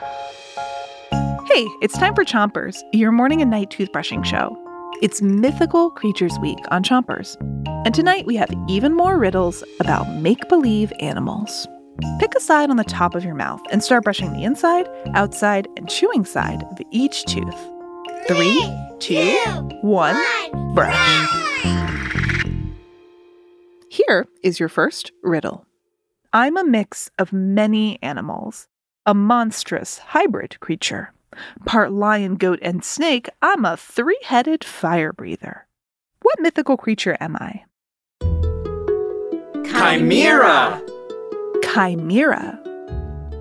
Hey, it's time for Chompers, your morning and night toothbrushing show. It's Mythical Creatures Week on Chompers. And tonight we have even more riddles about make believe animals. Pick a side on the top of your mouth and start brushing the inside, outside, and chewing side of each tooth. Three, two, one, brush. Here is your first riddle I'm a mix of many animals, a monstrous hybrid creature. Part lion, goat, and snake, I'm a three headed fire breather. What mythical creature am I? Chimera! Chimera.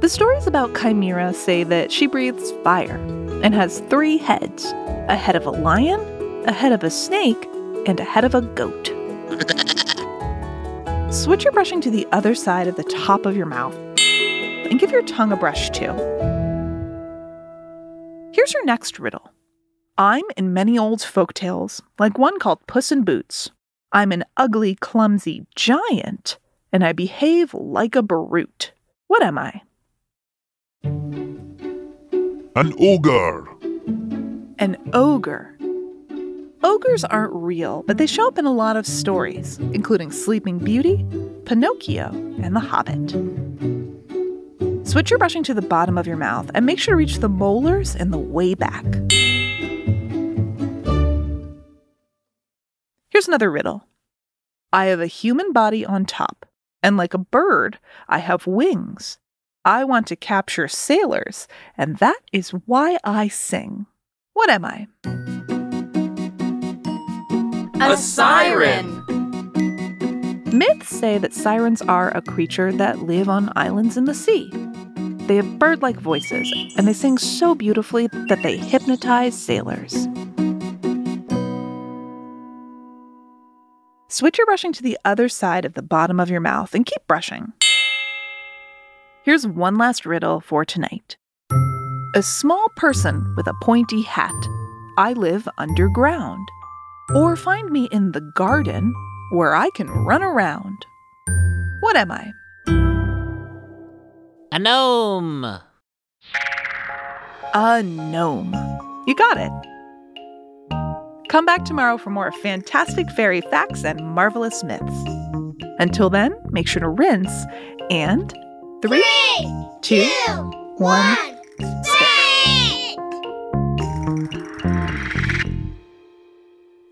The stories about Chimera say that she breathes fire and has three heads a head of a lion, a head of a snake, and a head of a goat. Switch your brushing to the other side of the top of your mouth and give your tongue a brush too. Here's your next riddle. I'm in many old folk tales, like one called Puss in Boots. I'm an ugly, clumsy giant, and I behave like a brute. What am I? An ogre. An ogre. Ogres aren't real, but they show up in a lot of stories, including Sleeping Beauty, Pinocchio, and The Hobbit. Switch your brushing to the bottom of your mouth and make sure to reach the molars and the way back. Here's another riddle I have a human body on top, and like a bird, I have wings. I want to capture sailors, and that is why I sing. What am I? A siren! Myths say that sirens are a creature that live on islands in the sea. They have bird like voices, and they sing so beautifully that they hypnotize sailors. Switch your brushing to the other side of the bottom of your mouth and keep brushing. Here's one last riddle for tonight A small person with a pointy hat. I live underground. Or find me in the garden where I can run around. What am I? A gnome. A gnome. You got it. Come back tomorrow for more fantastic fairy facts and marvelous myths. Until then, make sure to rinse and three, two, one, spit.